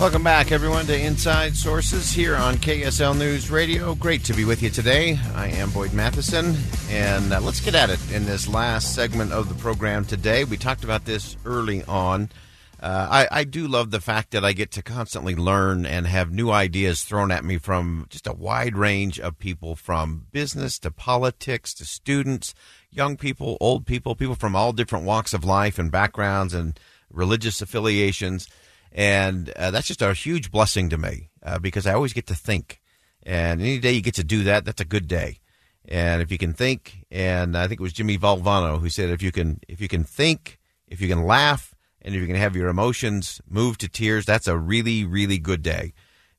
Welcome back, everyone, to Inside Sources here on KSL News Radio. Great to be with you today. I am Boyd Matheson, and uh, let's get at it in this last segment of the program today. We talked about this early on. Uh, I, I do love the fact that I get to constantly learn and have new ideas thrown at me from just a wide range of people, from business to politics to students, young people, old people, people from all different walks of life and backgrounds and religious affiliations. And uh, that's just a huge blessing to me uh, because I always get to think. And any day you get to do that, that's a good day. And if you can think, and I think it was Jimmy Valvano who said, if you can, if you can think, if you can laugh, and if you can have your emotions move to tears, that's a really, really good day.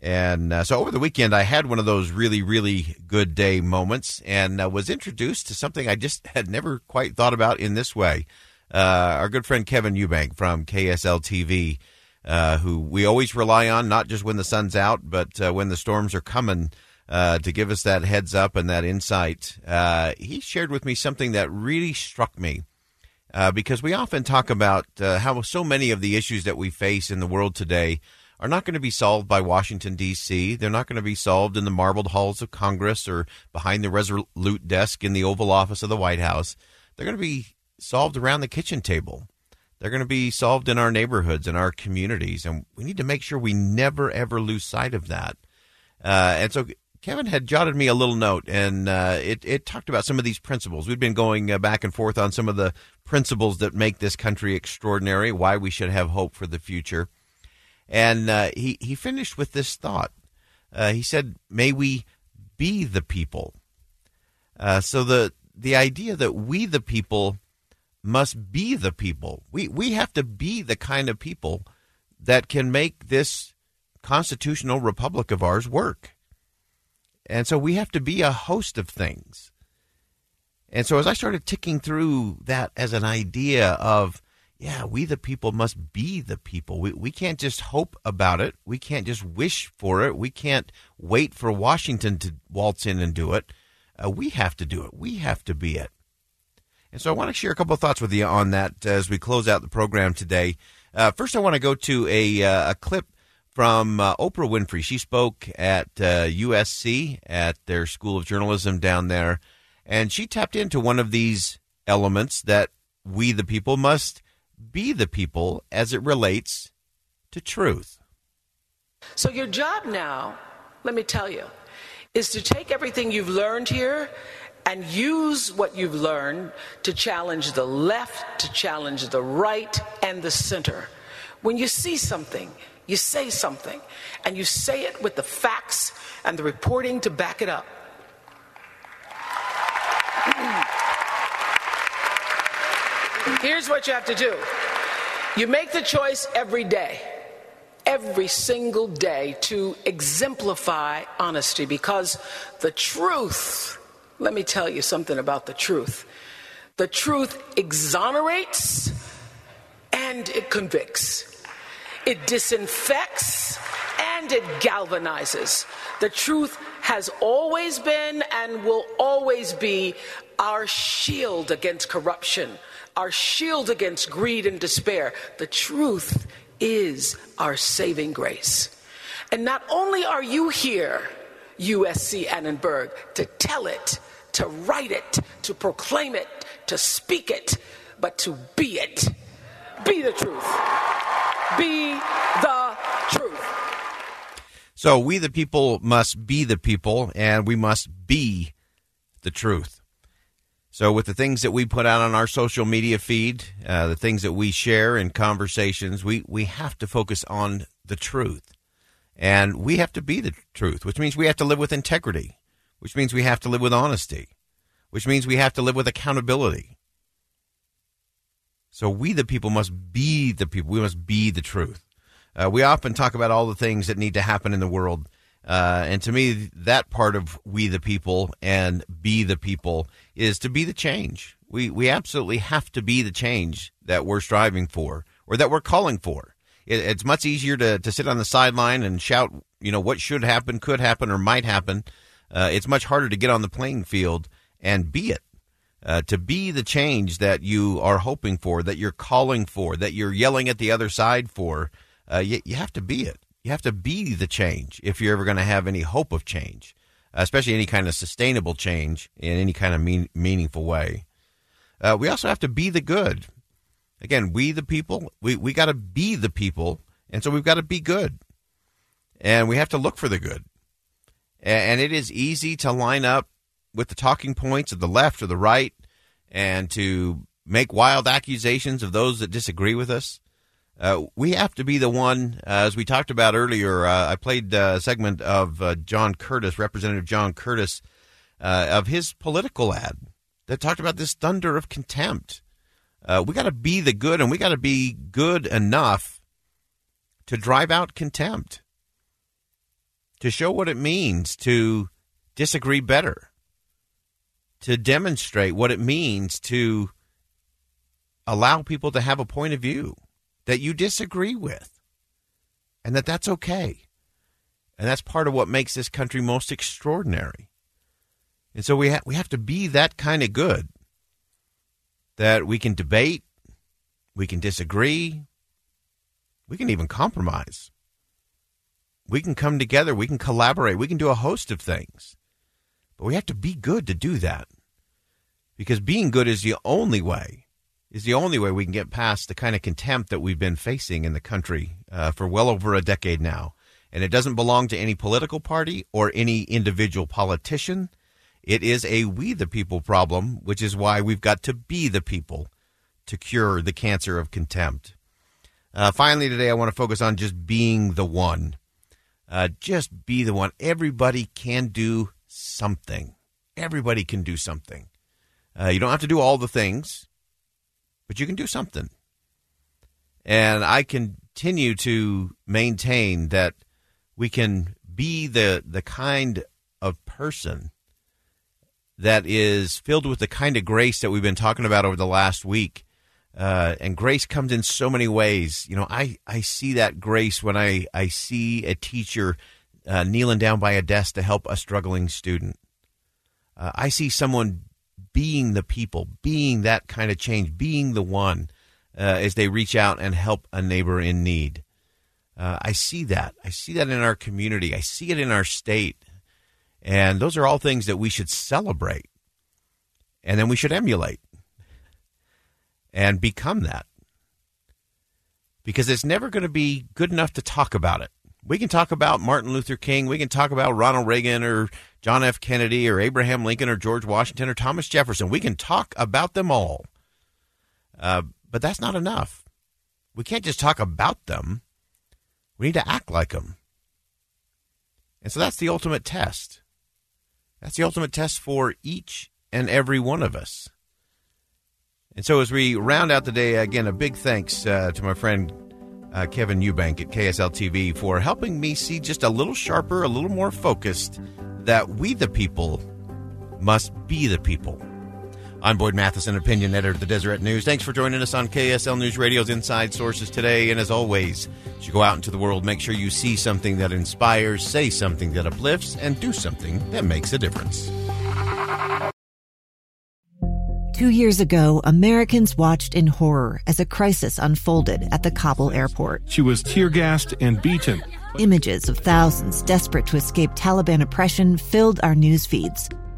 And uh, so over the weekend, I had one of those really, really good day moments and uh, was introduced to something I just had never quite thought about in this way. Uh, our good friend Kevin Eubank from KSL TV uh, who we always rely on, not just when the sun's out, but uh, when the storms are coming. Uh, to give us that heads up and that insight, uh, he shared with me something that really struck me. Uh, because we often talk about uh, how so many of the issues that we face in the world today are not going to be solved by Washington, D.C. They're not going to be solved in the marbled halls of Congress or behind the resolute desk in the Oval Office of the White House. They're going to be solved around the kitchen table. They're going to be solved in our neighborhoods and our communities, and we need to make sure we never ever lose sight of that. Uh, and so Kevin had jotted me a little note, and uh, it it talked about some of these principles. We've been going uh, back and forth on some of the principles that make this country extraordinary, why we should have hope for the future. And uh, he he finished with this thought. Uh, he said, "May we be the people." Uh, so the the idea that we the people must be the people. We we have to be the kind of people that can make this constitutional republic of ours work. And so we have to be a host of things. And so as I started ticking through that as an idea of yeah, we the people must be the people. We we can't just hope about it. We can't just wish for it. We can't wait for Washington to waltz in and do it. Uh, we have to do it. We have to be it. And so I want to share a couple of thoughts with you on that as we close out the program today. Uh, first, I want to go to a, uh, a clip from uh, Oprah Winfrey. She spoke at USC uh, at their School of Journalism down there, and she tapped into one of these elements that we, the people, must be the people as it relates to truth. So, your job now, let me tell you, is to take everything you've learned here and use what you've learned to challenge the left, to challenge the right, and the center. When you see something, you say something, and you say it with the facts and the reporting to back it up. Here's what you have to do you make the choice every day, every single day, to exemplify honesty because the truth let me tell you something about the truth. The truth exonerates and it convicts, it disinfects and it galvanizes. The truth has always been and will always be our shield against corruption, our shield against greed and despair. The truth is our saving grace. And not only are you here, USC Annenberg, to tell it, to write it, to proclaim it, to speak it, but to be it. Be the truth. Be the truth. So we, the people, must be the people, and we must be the truth. So, with the things that we put out on our social media feed, uh, the things that we share in conversations, we, we have to focus on the truth. And we have to be the truth, which means we have to live with integrity, which means we have to live with honesty, which means we have to live with accountability. So, we, the people, must be the people. We must be the truth. Uh, we often talk about all the things that need to happen in the world. Uh, and to me, that part of we the people and be the people is to be the change. We we absolutely have to be the change that we're striving for or that we're calling for. It, it's much easier to, to sit on the sideline and shout, you know, what should happen, could happen, or might happen. Uh, it's much harder to get on the playing field and be it. Uh, to be the change that you are hoping for, that you're calling for, that you're yelling at the other side for uh, you, you have to be it. You have to be the change if you're ever going to have any hope of change, especially any kind of sustainable change in any kind of mean, meaningful way. Uh, we also have to be the good. Again, we the people, we, we got to be the people, and so we've got to be good. And we have to look for the good. And, and it is easy to line up with the talking points of the left or the right and to make wild accusations of those that disagree with us. Uh, we have to be the one, uh, as we talked about earlier. Uh, I played a segment of uh, John Curtis, Representative John Curtis, uh, of his political ad that talked about this thunder of contempt. Uh, we got to be the good, and we got to be good enough to drive out contempt, to show what it means to disagree better, to demonstrate what it means to allow people to have a point of view that you disagree with, and that that's okay. And that's part of what makes this country most extraordinary. And so we ha- we have to be that kind of good that we can debate, we can disagree, we can even compromise. We can come together, we can collaborate, we can do a host of things. But we have to be good to do that. Because being good is the only way is the only way we can get past the kind of contempt that we've been facing in the country uh, for well over a decade now. And it doesn't belong to any political party or any individual politician. It is a we the people problem, which is why we've got to be the people to cure the cancer of contempt. Uh, finally, today I want to focus on just being the one. Uh, just be the one. Everybody can do something. Everybody can do something. Uh, you don't have to do all the things but you can do something. And I continue to maintain that we can be the the kind of person that is filled with the kind of grace that we've been talking about over the last week. Uh, and grace comes in so many ways. You know, I, I see that grace when I, I see a teacher uh, kneeling down by a desk to help a struggling student. Uh, I see someone being the people, being that kind of change, being the one uh, as they reach out and help a neighbor in need. Uh, I see that. I see that in our community. I see it in our state. And those are all things that we should celebrate. And then we should emulate and become that. Because it's never going to be good enough to talk about it. We can talk about Martin Luther King. We can talk about Ronald Reagan or John F. Kennedy or Abraham Lincoln or George Washington or Thomas Jefferson. We can talk about them all. Uh, but that's not enough. We can't just talk about them. We need to act like them. And so that's the ultimate test. That's the ultimate test for each and every one of us. And so as we round out the day, again, a big thanks uh, to my friend uh, Kevin Eubank at KSL TV for helping me see just a little sharper, a little more focused that we, the people, must be the people. I'm Boyd Matheson, opinion editor of the Deseret News. Thanks for joining us on KSL News Radio's Inside Sources today. And as always, as you go out into the world, make sure you see something that inspires, say something that uplifts, and do something that makes a difference. Two years ago, Americans watched in horror as a crisis unfolded at the Kabul airport. She was tear gassed and beaten. Images of thousands desperate to escape Taliban oppression filled our news feeds.